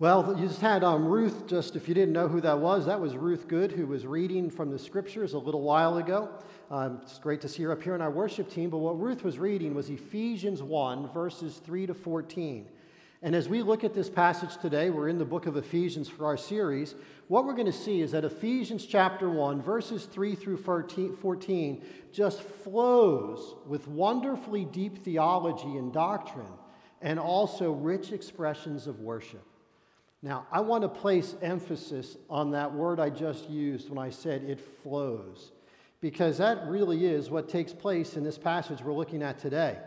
Well, you just had um, Ruth, just if you didn't know who that was, that was Ruth Good, who was reading from the scriptures a little while ago. Um, it's great to see her up here in our worship team, but what Ruth was reading was Ephesians 1, verses 3 to 14. And as we look at this passage today, we're in the book of Ephesians for our series. What we're going to see is that Ephesians chapter 1, verses 3 through 14, just flows with wonderfully deep theology and doctrine and also rich expressions of worship. Now, I want to place emphasis on that word I just used when I said it flows, because that really is what takes place in this passage we're looking at today.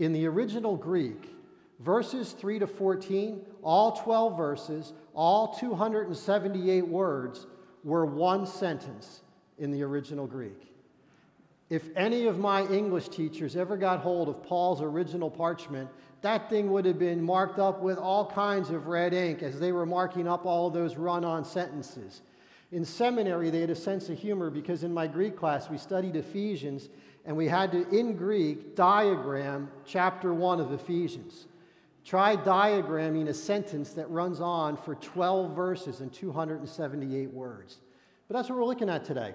In the original Greek, verses 3 to 14, all 12 verses, all 278 words were one sentence in the original Greek. If any of my English teachers ever got hold of Paul's original parchment, that thing would have been marked up with all kinds of red ink as they were marking up all those run on sentences. In seminary, they had a sense of humor because in my Greek class, we studied Ephesians and we had to, in Greek, diagram chapter 1 of Ephesians. Try diagramming a sentence that runs on for 12 verses and 278 words. But that's what we're looking at today.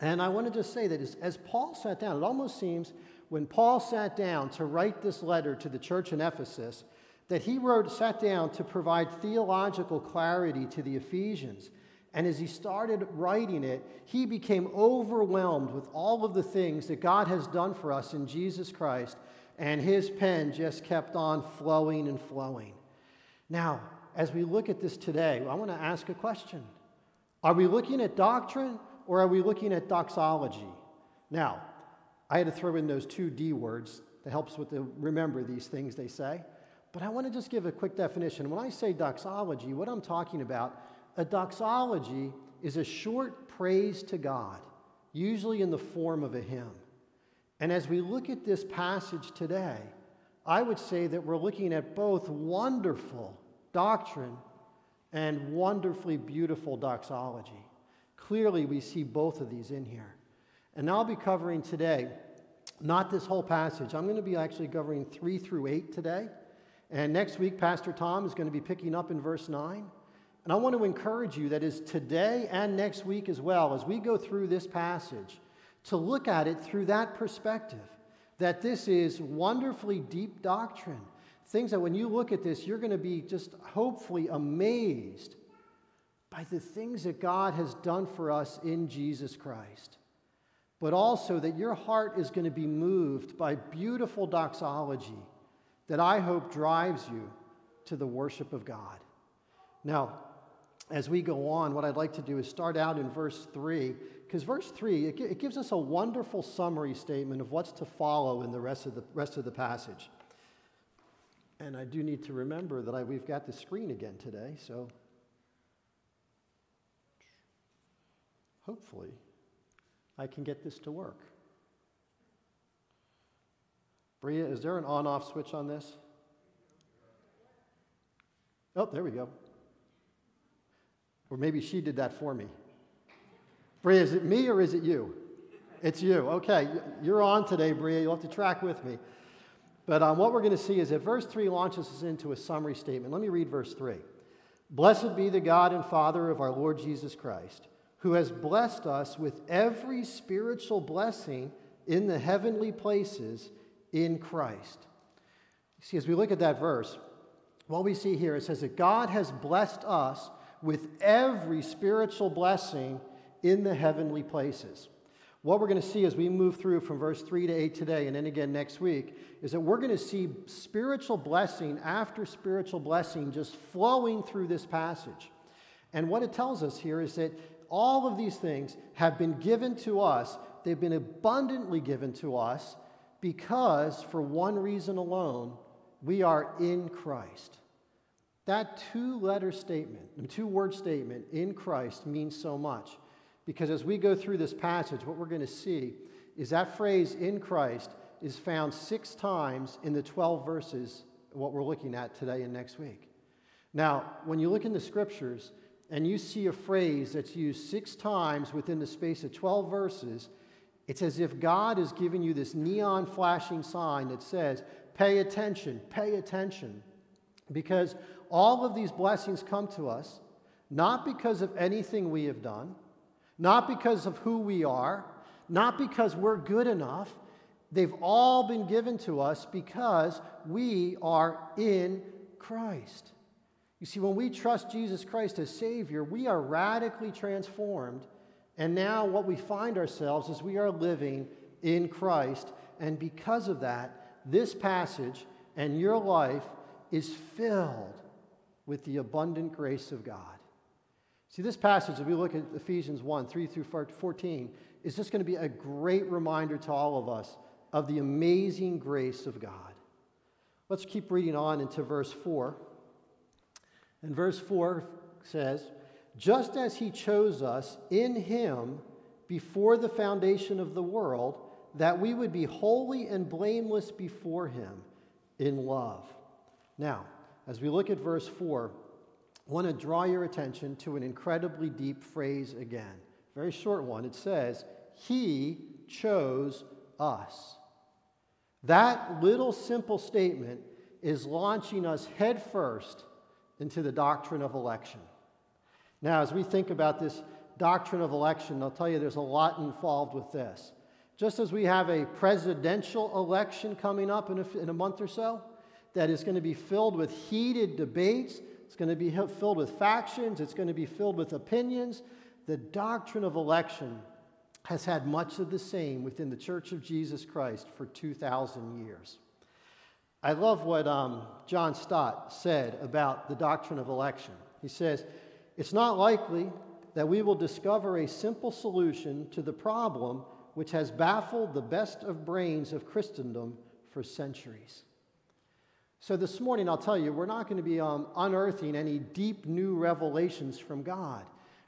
And I want to just say that as, as, Paul sat down, it almost seems when Paul sat down to write this letter to the church in Ephesus, that he wrote, sat down to provide theological clarity to the Ephesians. And as he started writing it, he became overwhelmed with all of the things that God has done for us in Jesus Christ and his pen just kept on flowing and flowing. Now, as we look at this today, I want to ask a question Are we looking at doctrine or are we looking at doxology? Now, I had to throw in those two D words that helps with the remember these things they say. But I want to just give a quick definition. When I say doxology, what I'm talking about, a doxology is a short praise to God, usually in the form of a hymn. And as we look at this passage today, I would say that we're looking at both wonderful doctrine and wonderfully beautiful doxology. Clearly, we see both of these in here. And I'll be covering today, not this whole passage. I'm going to be actually covering 3 through 8 today. And next week, Pastor Tom is going to be picking up in verse 9. And I want to encourage you that is today and next week as well, as we go through this passage, to look at it through that perspective that this is wonderfully deep doctrine. Things that when you look at this, you're going to be just hopefully amazed by the things that God has done for us in Jesus Christ. But also that your heart is going to be moved by beautiful doxology that I hope drives you to the worship of God. Now, as we go on, what I'd like to do is start out in verse 3 because verse 3, it, it, gives us a wonderful summary statement of what's to follow in the rest of the, rest of the passage. And I do need to remember that I, we've got the screen again today, so hopefully I can get this to work. Bria, is there an on off switch on this? Oh, there we go. Or maybe she did that for me. Bria, is it me or is it you? It's you. Okay, you're on today, Bria. You'll have to track with me. But um, what we're going to see is that verse 3 launches us into a summary statement. Let me read verse 3. Blessed be the God and Father of our Lord Jesus Christ, who has blessed us with every spiritual blessing in the heavenly places in Christ. See, as we look at that verse, what we see here, it says that God has blessed us with every spiritual blessing in the heavenly places. What we're going to see as we move through from verse 3 to 8 today and then again next week is that we're going to see spiritual blessing after spiritual blessing just flowing through this passage. And what it tells us here is that all of these things have been given to us, they've been abundantly given to us because, for one reason alone, we are in Christ. That two letter statement, two word statement, in Christ, means so much. Because as we go through this passage, what we're going to see is that phrase in Christ is found six times in the 12 verses, what we're looking at today and next week. Now, when you look in the scriptures and you see a phrase that's used six times within the space of 12 verses, it's as if God is giving you this neon flashing sign that says, pay attention, pay attention. Because all of these blessings come to us not because of anything we have done, not because of who we are, not because we're good enough. They've all been given to us because we are in Christ. You see, when we trust Jesus Christ as Savior, we are radically transformed. And now what we find ourselves is we are living in Christ. And because of that, this passage and your life is filled with the abundant grace of God. See, this passage, if we look at Ephesians 1 3 through 14, is just going to be a great reminder to all of us of the amazing grace of God. Let's keep reading on into verse 4. And verse 4 says, Just as he chose us in him before the foundation of the world, that we would be holy and blameless before him in love. Now, as we look at verse 4, I want to draw your attention to an incredibly deep phrase again. Very short one. It says, He chose us. That little simple statement is launching us headfirst into the doctrine of election. Now, as we think about this doctrine of election, I'll tell you there's a lot involved with this. Just as we have a presidential election coming up in a, in a month or so, that is going to be filled with heated debates it's going to be filled with factions, it's going to be filled with opinions. The doctrine of election has had much of the same within the Church of Jesus Christ for 2,000 years. I love what um, John Stott said about the doctrine of election. He says, It's not likely that we will discover a simple solution to the problem which has baffled the best of brains of Christendom for centuries. So, this morning, I'll tell you, we're not going to be um, unearthing any deep new revelations from God.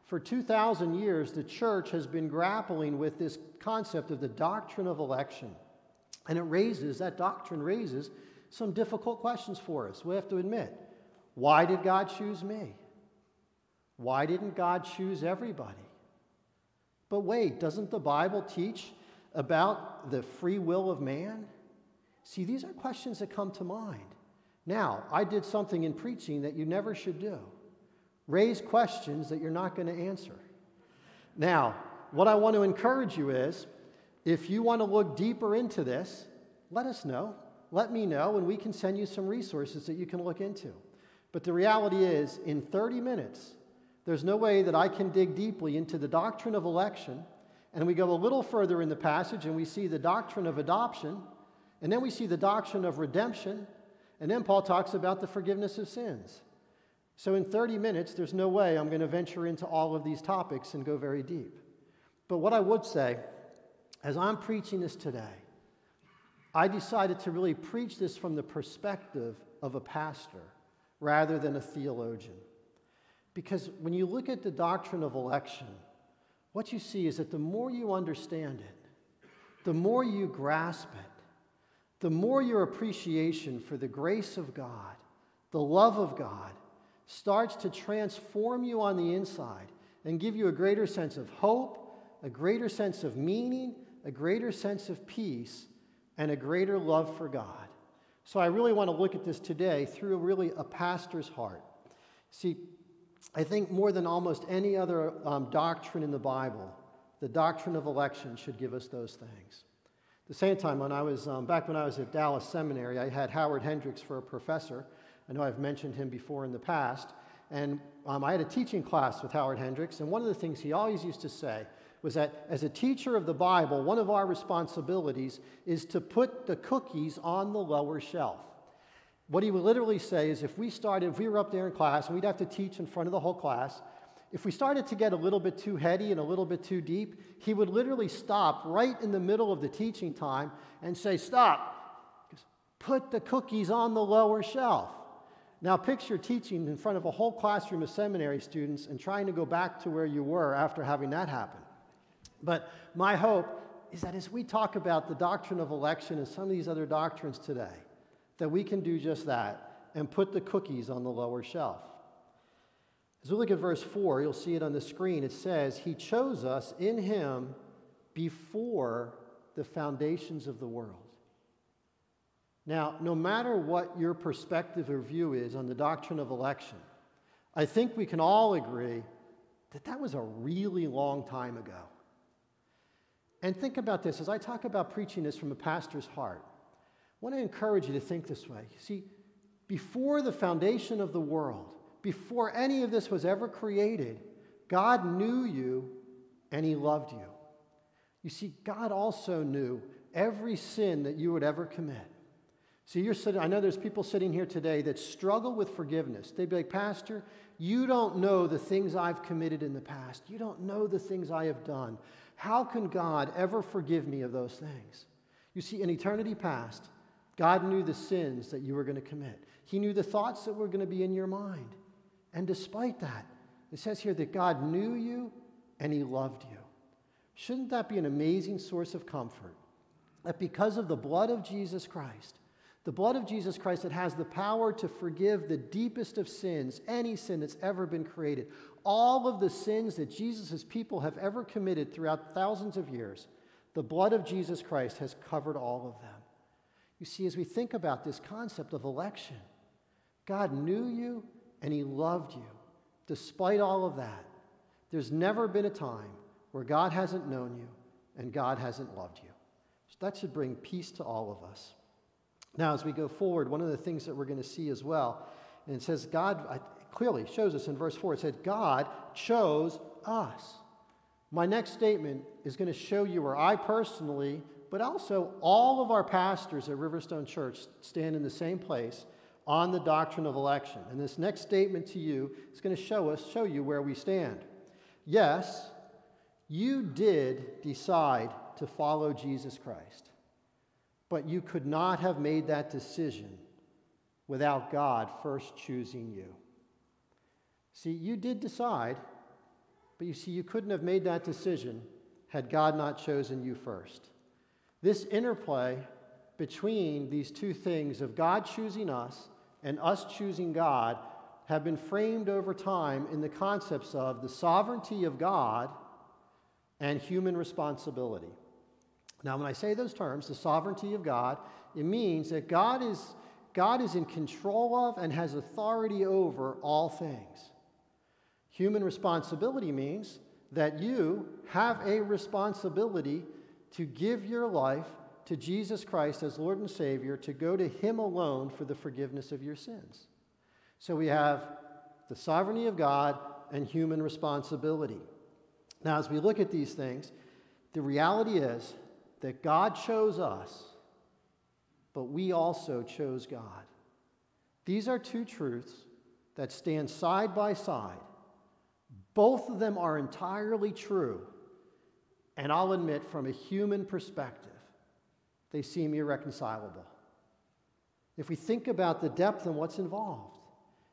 For 2,000 years, the church has been grappling with this concept of the doctrine of election. And it raises, that doctrine raises some difficult questions for us. We have to admit why did God choose me? Why didn't God choose everybody? But wait, doesn't the Bible teach about the free will of man? See, these are questions that come to mind. Now, I did something in preaching that you never should do raise questions that you're not going to answer. Now, what I want to encourage you is if you want to look deeper into this, let us know. Let me know, and we can send you some resources that you can look into. But the reality is, in 30 minutes, there's no way that I can dig deeply into the doctrine of election. And we go a little further in the passage and we see the doctrine of adoption, and then we see the doctrine of redemption, and then Paul talks about the forgiveness of sins. So, in 30 minutes, there's no way I'm going to venture into all of these topics and go very deep. But what I would say, as I'm preaching this today, I decided to really preach this from the perspective of a pastor rather than a theologian. Because when you look at the doctrine of election, what you see is that the more you understand it, the more you grasp it, the more your appreciation for the grace of God, the love of God, starts to transform you on the inside and give you a greater sense of hope, a greater sense of meaning, a greater sense of peace, and a greater love for God. So I really want to look at this today through really a pastor's heart. See, I think more than almost any other um, doctrine in the Bible, the doctrine of election should give us those things At the same time, when I was um, back when I was at Dallas Seminary, I had Howard Hendricks for a professor. I know I've mentioned him before in the past. And um, I had a teaching class with Howard Hendricks, and one of the things he always used to say was that as a teacher of the Bible, one of our responsibilities is to put the cookies on the lower shelf. What he would literally say is if we started, if we were up there in class and we'd have to teach in front of the whole class, if we started to get a little bit too heady and a little bit too deep, he would literally stop right in the middle of the teaching time and say, Stop. Put the cookies on the lower shelf. Now, picture teaching in front of a whole classroom of seminary students and trying to go back to where you were after having that happen. But my hope is that as we talk about the doctrine of election and some of these other doctrines today, that we can do just that and put the cookies on the lower shelf. As we look at verse 4, you'll see it on the screen. It says, He chose us in Him before the foundations of the world. Now, no matter what your perspective or view is on the doctrine of election, I think we can all agree that that was a really long time ago. And think about this as I talk about preaching this from a pastor's heart. I want to encourage you to think this way. See, before the foundation of the world, before any of this was ever created, God knew you and He loved you. You see, God also knew every sin that you would ever commit. See, you're sitting, I know there's people sitting here today that struggle with forgiveness. They'd be like, Pastor, you don't know the things I've committed in the past. You don't know the things I have done. How can God ever forgive me of those things? You see, in eternity past, God knew the sins that you were going to commit, He knew the thoughts that were going to be in your mind. And despite that, it says here that God knew you and He loved you. Shouldn't that be an amazing source of comfort? That because of the blood of Jesus Christ, the blood of Jesus Christ that has the power to forgive the deepest of sins, any sin that's ever been created, all of the sins that Jesus' people have ever committed throughout thousands of years, the blood of Jesus Christ has covered all of them. You see, as we think about this concept of election, God knew you and He loved you. Despite all of that, there's never been a time where God hasn't known you and God hasn't loved you. So that should bring peace to all of us. Now, as we go forward, one of the things that we're going to see as well, and it says God clearly shows us in verse 4, it said, God chose us. My next statement is going to show you where I personally, but also all of our pastors at Riverstone Church stand in the same place on the doctrine of election. And this next statement to you is going to show us, show you where we stand. Yes, you did decide to follow Jesus Christ, but you could not have made that decision without God first choosing you. See, you did decide, but you see, you couldn't have made that decision had God not chosen you first. This interplay between these two things of God choosing us and us choosing God have been framed over time in the concepts of the sovereignty of God and human responsibility. Now, when I say those terms, the sovereignty of God, it means that God is, God is in control of and has authority over all things. Human responsibility means that you have a responsibility to give your life to Jesus Christ as Lord and Savior, to go to Him alone for the forgiveness of your sins. So we have the sovereignty of God and human responsibility. Now, as we look at these things, the reality is that God chose us, but we also chose God. These are two truths that stand side by side. Both of them are entirely true, and I'll admit, from a human perspective, they seem irreconcilable. If we think about the depth and what's involved,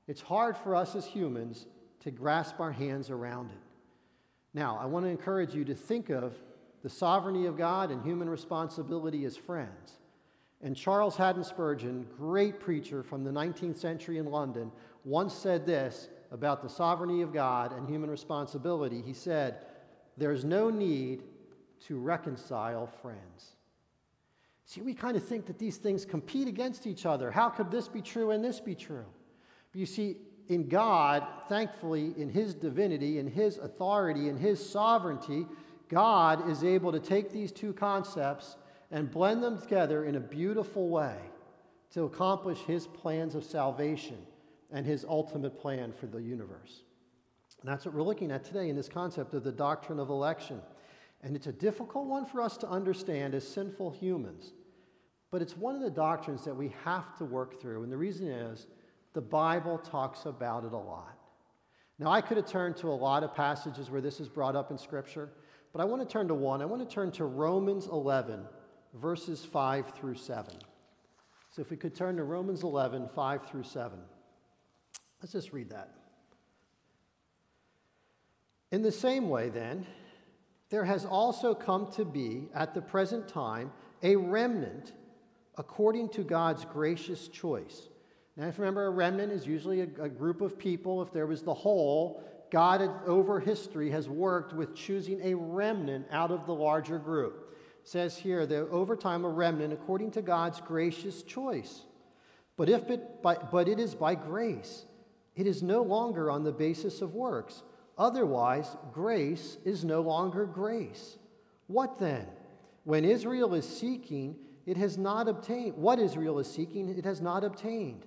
it's hard for us as humans to grasp our hands around it. Now, I want to encourage you to think of the sovereignty of God and human responsibility as friends. And Charles Haddon Spurgeon, great preacher from the 19th century in London, once said this about the sovereignty of God and human responsibility. He said, There's no need to reconcile friends. See, we kind of think that these things compete against each other. How could this be true and this be true? But you see, in God, thankfully, in His divinity, in His authority, in His sovereignty, God is able to take these two concepts and blend them together in a beautiful way to accomplish His plans of salvation and His ultimate plan for the universe. And that's what we're looking at today in this concept of the doctrine of election. And it's a difficult one for us to understand as sinful humans. But it's one of the doctrines that we have to work through. And the reason is the Bible talks about it a lot. Now, I could have turned to a lot of passages where this is brought up in Scripture, but I want to turn to one. I want to turn to Romans 11, verses 5 through 7. So, if we could turn to Romans 11, 5 through 7. Let's just read that. In the same way, then, there has also come to be at the present time a remnant according to God's gracious choice. Now, if you remember, a remnant is usually a, a group of people. If there was the whole, God over history has worked with choosing a remnant out of the larger group. says here that over time a remnant according to God's gracious choice. But, if it, by, but it is by grace. It is no longer on the basis of works. Otherwise, grace is no longer grace. What then? When Israel is seeking, it has not obtained. What Israel is seeking, it has not obtained.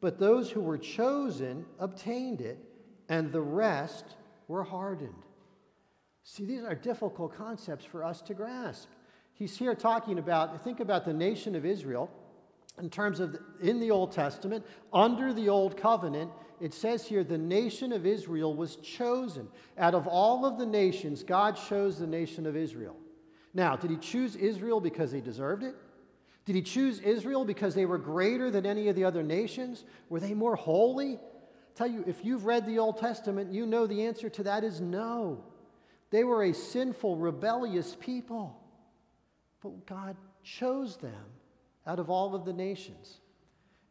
But those who were chosen obtained it, and the rest were hardened. See, these are difficult concepts for us to grasp. He's here talking about, think about the nation of Israel in terms of in the Old Testament, under the Old Covenant, it says here the nation of Israel was chosen. Out of all of the nations, God chose the nation of Israel. Now, did he choose Israel because they deserved it? Did he choose Israel because they were greater than any of the other nations? Were they more holy? Tell you, if you've read the Old Testament, you know the answer to that is no. They were a sinful, rebellious people. But God chose them out of all of the nations.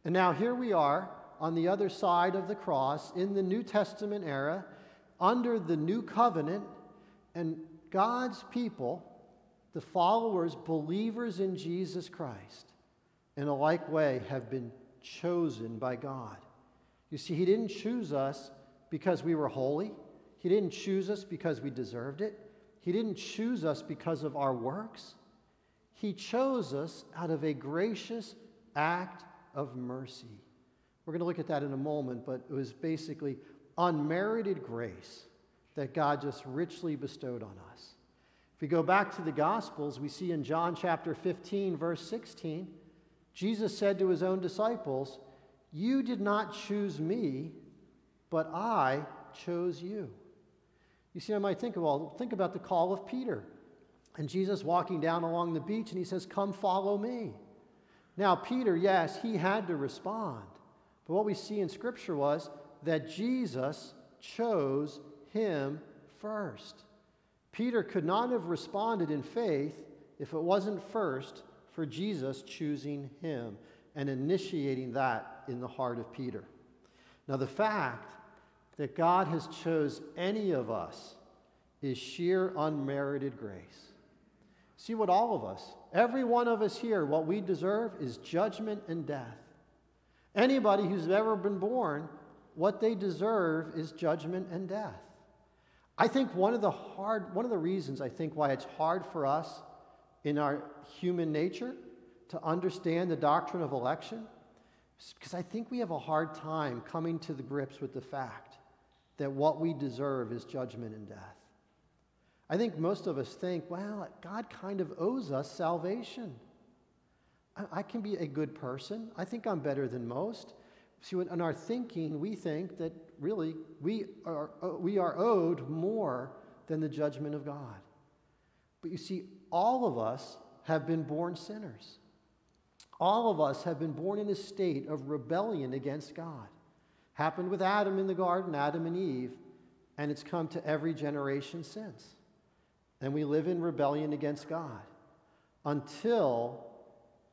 And now here we are on the other side of the cross in the New Testament era, under the new covenant, and God's people, the followers, believers in Jesus Christ, in a like way have been chosen by God. You see, He didn't choose us because we were holy. He didn't choose us because we deserved it. He didn't choose us because of our works. He chose us out of a gracious act of mercy. We're going to look at that in a moment, but it was basically unmerited grace that God just richly bestowed on us. If we go back to the Gospels, we see in John chapter 15, verse 16, Jesus said to his own disciples, You did not choose me, but I chose you. You see, I might think, of well, think about the call of Peter. And Jesus walking down along the beach and he says, Come follow me. Now, Peter, yes, he had to respond. But what we see in Scripture was that Jesus chose him first. Peter could not have responded in faith if it wasn't first for Jesus choosing him and initiating that in the heart of Peter. Now, the fact that God has chose any of us is sheer unmerited grace. See what all of us, every one of us here, what we deserve is judgment and death. Anybody who's ever been born, what they deserve is judgment and death. I think one of the hard, one of the reasons I think why it's hard for us in our human nature to understand the doctrine of election because I think we have a hard time coming to the grips with the fact that what we deserve is judgment and death. I think most of us think, well, God kind of owes us salvation. I, I can be a good person. I think I'm better than most. See, in our thinking, we think that really we are, uh, we are owed more than the judgment of God. But you see, all of us have been born sinners. All of us have been born in a state of rebellion against God. Happened with Adam in the garden, Adam and Eve, and it's come to every generation since and we live in rebellion against God until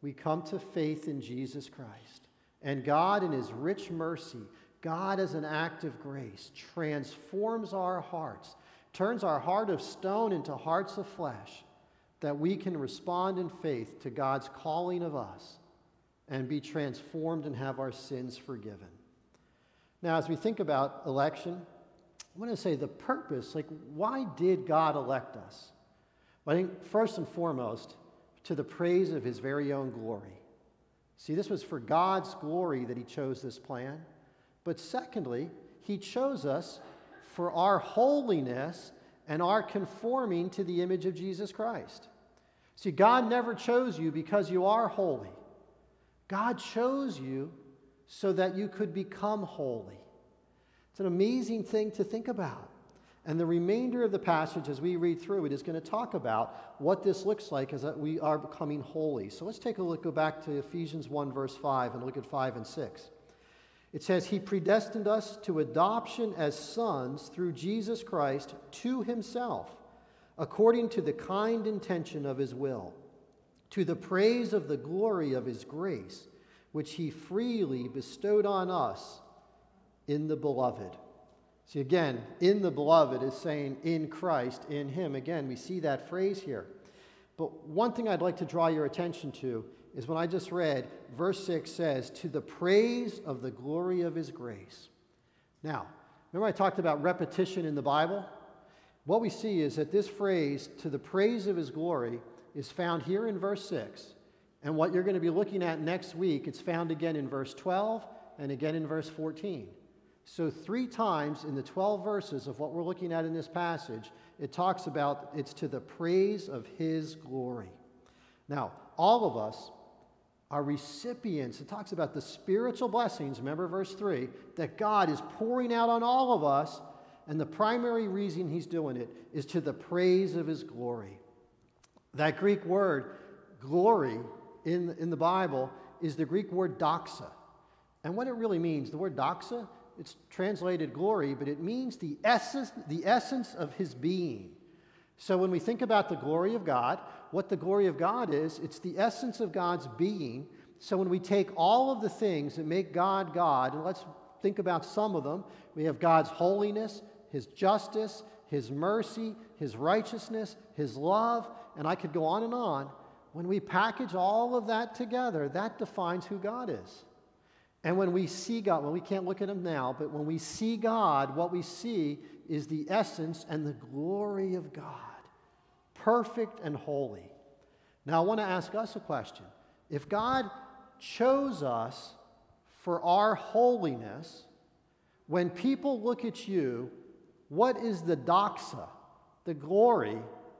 we come to faith in Jesus Christ. And God, in His rich mercy, God, as an act of grace, transforms our hearts, turns our heart of stone into hearts of flesh, that we can respond in faith to God's calling of us and be transformed and have our sins forgiven. Now, as we think about election, I want to say the purpose, like, why did God elect us? Well, I think first and foremost, to the praise of his very own glory. See, this was for God's glory that he chose this plan. But secondly, he chose us for our holiness and are conforming to the image of Jesus Christ. See, God never chose you because you are holy. God chose you so that you could become holy. It's an amazing thing to think about. And the remainder of the passage, as we read through it, is going to talk about what this looks like as we are becoming holy. So let's take a look, go back to Ephesians 1, verse 5, and look at 5 and 6. It says, He predestined us to adoption as sons through Jesus Christ to Himself, according to the kind intention of His will, to the praise of the glory of His grace, which He freely bestowed on us in the beloved. See, again, in the beloved is saying in Christ, in Him. Again, we see that phrase here. But one thing I'd like to draw your attention to is when I just read, verse 6 says, To the praise of the glory of his grace. Now, remember I talked about repetition in the Bible? What we see is that this phrase, to the praise of his glory, is found here in verse 6. And what you're going to be looking at next week, it's found again in verse 12 and again in verse 14. So, three times in the 12 verses of what we're looking at in this passage, it talks about it's to the praise of his glory. Now, all of us are recipients. It talks about the spiritual blessings, remember verse 3, that God is pouring out on all of us. And the primary reason he's doing it is to the praise of his glory. That Greek word, glory, in, in the Bible is the Greek word doxa. And what it really means, the word doxa, it's translated glory, but it means the essence, the essence of his being. So when we think about the glory of God, what the glory of God is, it's the essence of God's being. So when we take all of the things that make God God, and let's think about some of them, we have God's holiness, his justice, his mercy, his righteousness, his love, and I could go on and on. When we package all of that together, that defines who God is. And when we see God, well, we can't look at him now, but when we see God, what we see is the essence and the glory of God, perfect and holy. Now, I want to ask us a question. If God chose us for our holiness, when people look at you, what is the doxa, the glory,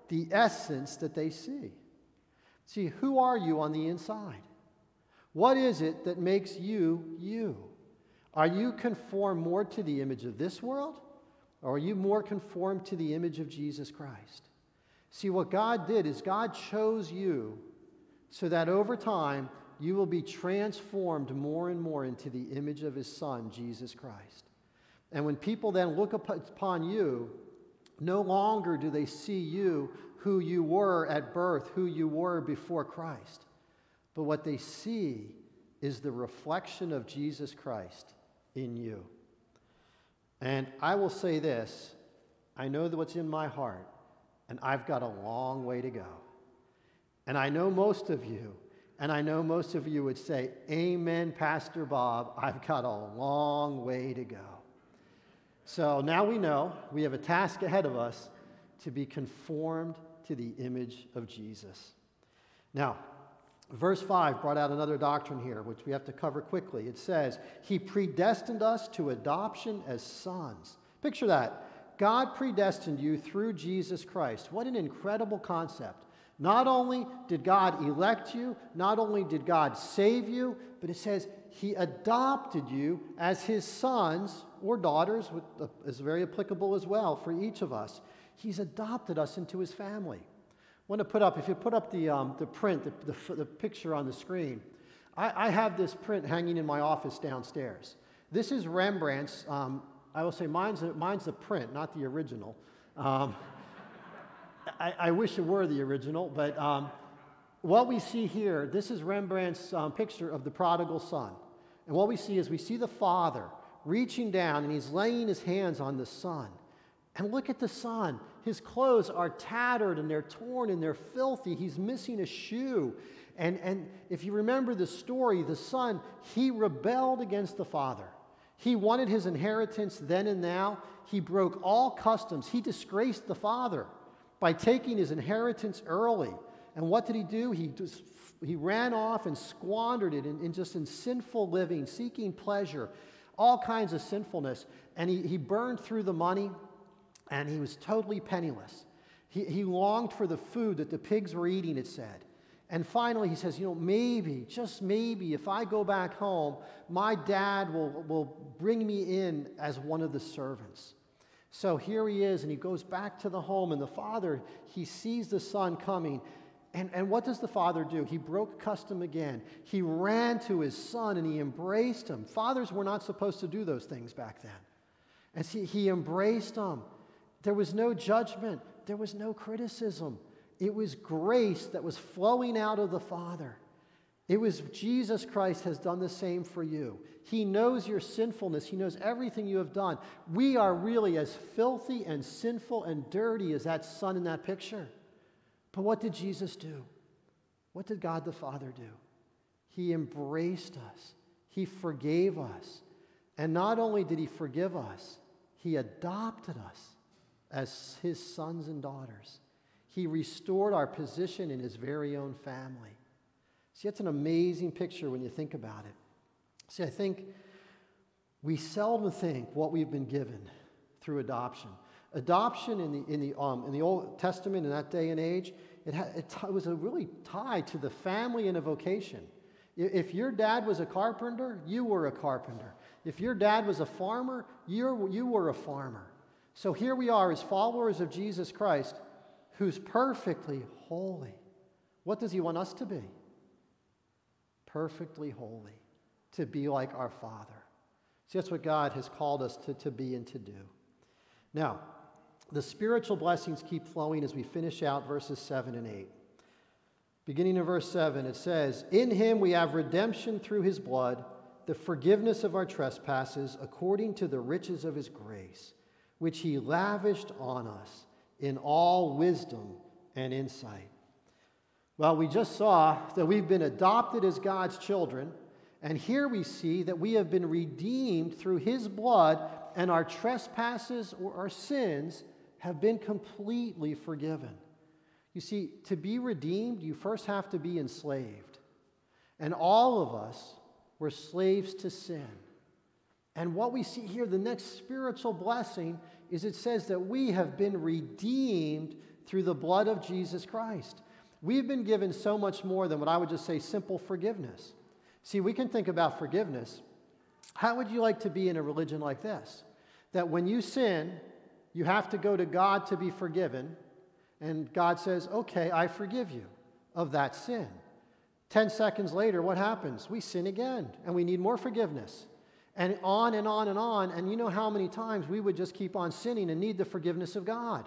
the essence that they see? See, who are you on the inside? What is it that makes you you? Are you conformed more to the image of this world, or are you more conformed to the image of Jesus Christ? See, what God did is God chose you so that over time you will be transformed more and more into the image of His Son, Jesus Christ. And when people then look upon you, no longer do they see you who you were at birth, who you were before Christ. But what they see is the reflection of Jesus Christ in you. And I will say this I know what's in my heart, and I've got a long way to go. And I know most of you, and I know most of you would say, Amen, Pastor Bob, I've got a long way to go. So now we know we have a task ahead of us to be conformed to the image of Jesus. Now, Verse 5 brought out another doctrine here, which we have to cover quickly. It says, He predestined us to adoption as sons. Picture that. God predestined you through Jesus Christ. What an incredible concept. Not only did God elect you, not only did God save you, but it says He adopted you as His sons or daughters, which uh, is very applicable as well for each of us. He's adopted us into His family want to put up, if you put up the, um, the print, the, the, the, picture on the screen, I, I, have this print hanging in my office downstairs. This is Rembrandt's, um, I will say mine's mine's the print, not the original. Um, I, I, wish it were the original, but um, what we see here, this is Rembrandt's um, picture of the prodigal son. And what we see is we see the father reaching down and he's laying his hands on the son. And look at the son. His clothes are tattered and they're torn and they're filthy. He's missing a shoe. And, and if you remember the story, the son, he rebelled against the father. He wanted his inheritance then and now. He broke all customs. He disgraced the father by taking his inheritance early. And what did he do? He, just, he ran off and squandered it in, in just in sinful living, seeking pleasure, all kinds of sinfulness. And he, he burned through the money and he was totally penniless. He, he longed for the food that the pigs were eating, it said. And finally, he says, You know, maybe, just maybe, if I go back home, my dad will, will bring me in as one of the servants. So here he is, and he goes back to the home, and the father, he sees the son coming. And, and what does the father do? He broke custom again. He ran to his son and he embraced him. Fathers were not supposed to do those things back then. And see, he embraced him. There was no judgment, there was no criticism. It was grace that was flowing out of the Father. It was Jesus Christ has done the same for you. He knows your sinfulness, He knows everything you have done. We are really as filthy and sinful and dirty as that son in that picture. But what did Jesus do? What did God the Father do? He embraced us, He forgave us. And not only did He forgive us, He adopted us as His sons and daughters. He restored our position in His very own family. See, that's an amazing picture when you think about it. See, I think we seldom think what we've been given through adoption. Adoption in the, in the, um, in the Old Testament in that day and age, it, ha- it, t- it was really tied to the family and a vocation. If your dad was a carpenter, you were a carpenter. If your dad was a farmer, you you were a farmer. So here we are as followers of Jesus Christ, who's perfectly holy. What does he want us to be? Perfectly holy, to be like our Father. See, that's what God has called us to, to be and to do. Now, the spiritual blessings keep flowing as we finish out verses 7 and 8. Beginning in verse 7, it says, In him we have redemption through his blood, the forgiveness of our trespasses, according to the riches of his grace, which he lavished on us in all wisdom and insight. Well, we just saw that we've been adopted as God's children, and here we see that we have been redeemed through his blood, and our trespasses or our sins have been completely forgiven. You see, to be redeemed, you first have to be enslaved. And all of us were slaves to sin. And what we see here, the next spiritual blessing, is it says that we have been redeemed through the blood of Jesus Christ. We've been given so much more than what I would just say simple forgiveness. See, we can think about forgiveness. How would you like to be in a religion like this? That when you sin, you have to go to God to be forgiven, and God says, Okay, I forgive you of that sin. 10 seconds later, what happens? We sin again, and we need more forgiveness. And on and on and on. And you know how many times we would just keep on sinning and need the forgiveness of God.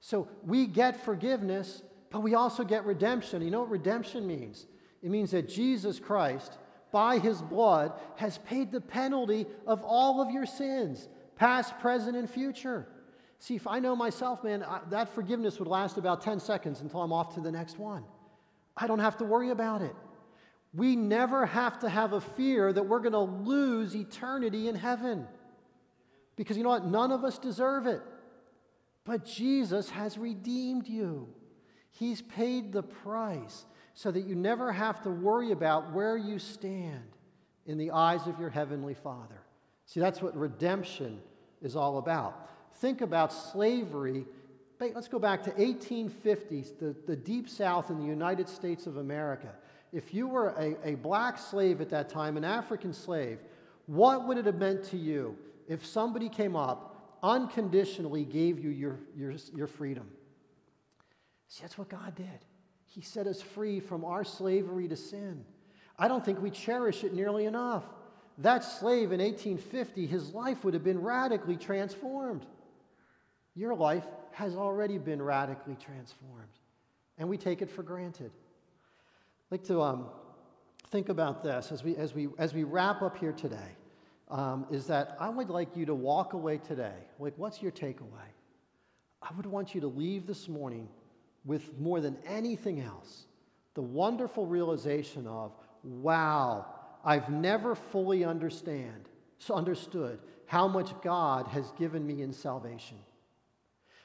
So we get forgiveness, but we also get redemption. You know what redemption means? It means that Jesus Christ, by his blood, has paid the penalty of all of your sins, past, present, and future. See, if I know myself, man, I, that forgiveness would last about 10 seconds until I'm off to the next one. I don't have to worry about it. We never have to have a fear that we're going to lose eternity in heaven. Because you know what? None of us deserve it. But Jesus has redeemed you. He's paid the price so that you never have to worry about where you stand in the eyes of your heavenly Father. See, that's what redemption is all about think about slavery, let's go back to 1850s, the, the deep south in the United States of America. If you were a, a black slave at that time, an African slave, what would it have meant to you if somebody came up, unconditionally gave you your, your, your freedom? See, that's what God did. He set us free from our slavery to sin. I don't think we cherish it nearly enough. That slave in 1850, his life would have been radically transformed. Your life has already been radically transformed, and we take it for granted. Like to um, think about this as we, as, we, as we wrap up here today. Um, is that I would like you to walk away today. Like, what's your takeaway? I would want you to leave this morning with more than anything else the wonderful realization of, wow, I've never fully understand, understood how much God has given me in salvation.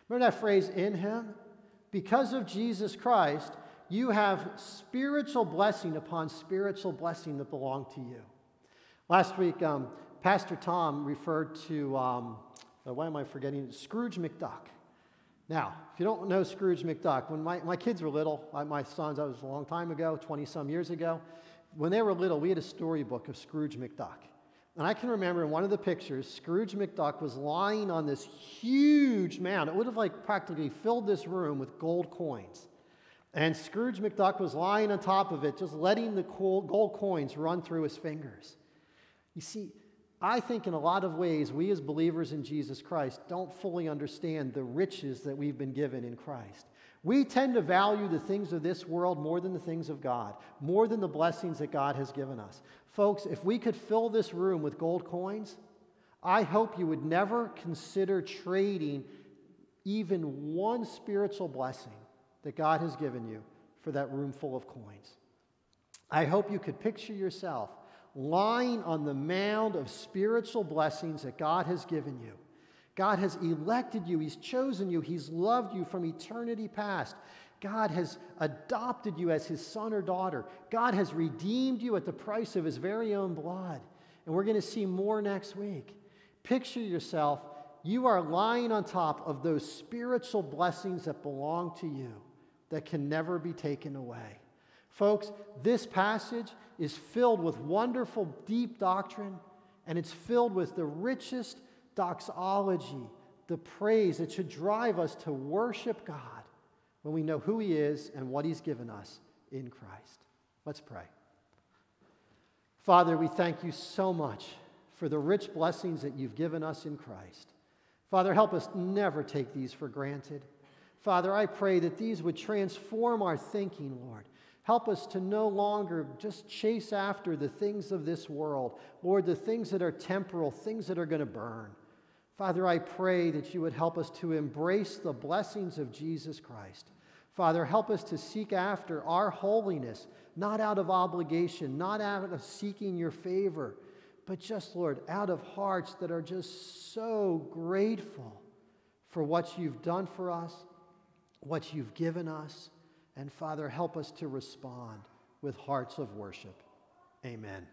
Remember that phrase, in Him? Because of Jesus Christ, you have spiritual blessing upon spiritual blessing that belong to you. Last week, um, Pastor Tom referred to, um, uh, why am I forgetting? Scrooge McDuck. Now, if you don't know Scrooge McDuck, when my, my kids were little, my, my sons, that was a long time ago, 20 some years ago, when they were little, we had a storybook of Scrooge McDuck. And I can remember in one of the pictures, Scrooge McDuck was lying on this huge mound. It would have like practically filled this room with gold coins. And Scrooge McDuck was lying on top of it, just letting the gold coins run through his fingers. You see, I think in a lot of ways, we as believers in Jesus Christ don't fully understand the riches that we've been given in Christ. We tend to value the things of this world more than the things of God, more than the blessings that God has given us. Folks, if we could fill this room with gold coins, I hope you would never consider trading even one spiritual blessing that God has given you for that room full of coins. I hope you could picture yourself lying on the mound of spiritual blessings that God has given you. God has elected you, He's chosen you, He's loved you from eternity past. God has adopted you as His son or daughter. God has redeemed you at the price of His very own blood. And we're going to see more next week. Picture yourself, you are lying on top of those spiritual blessings that belong to you that can never be taken away. Folks, this passage is filled with wonderful, deep doctrine, and it's filled with the richest doxology, the praise that should drive us to worship God when we know who He is and what He's given us in Christ. Let's pray. Father, we thank you so much for the rich blessings that you've given us in Christ. Father, help us never take these for granted. Father, I pray that these would transform our thinking, Lord. Help us to no longer just chase after the things of this world, Lord, the things that are temporal, things that are going to burn. Father, I pray that you would help us to embrace the blessings of Jesus Christ. Father, help us to seek after our holiness, not out of obligation, not out of seeking your favor, but just, Lord, out of hearts that are just so grateful for what you've done for us, what you've given us. And Father, help us to respond with hearts of worship. Amen.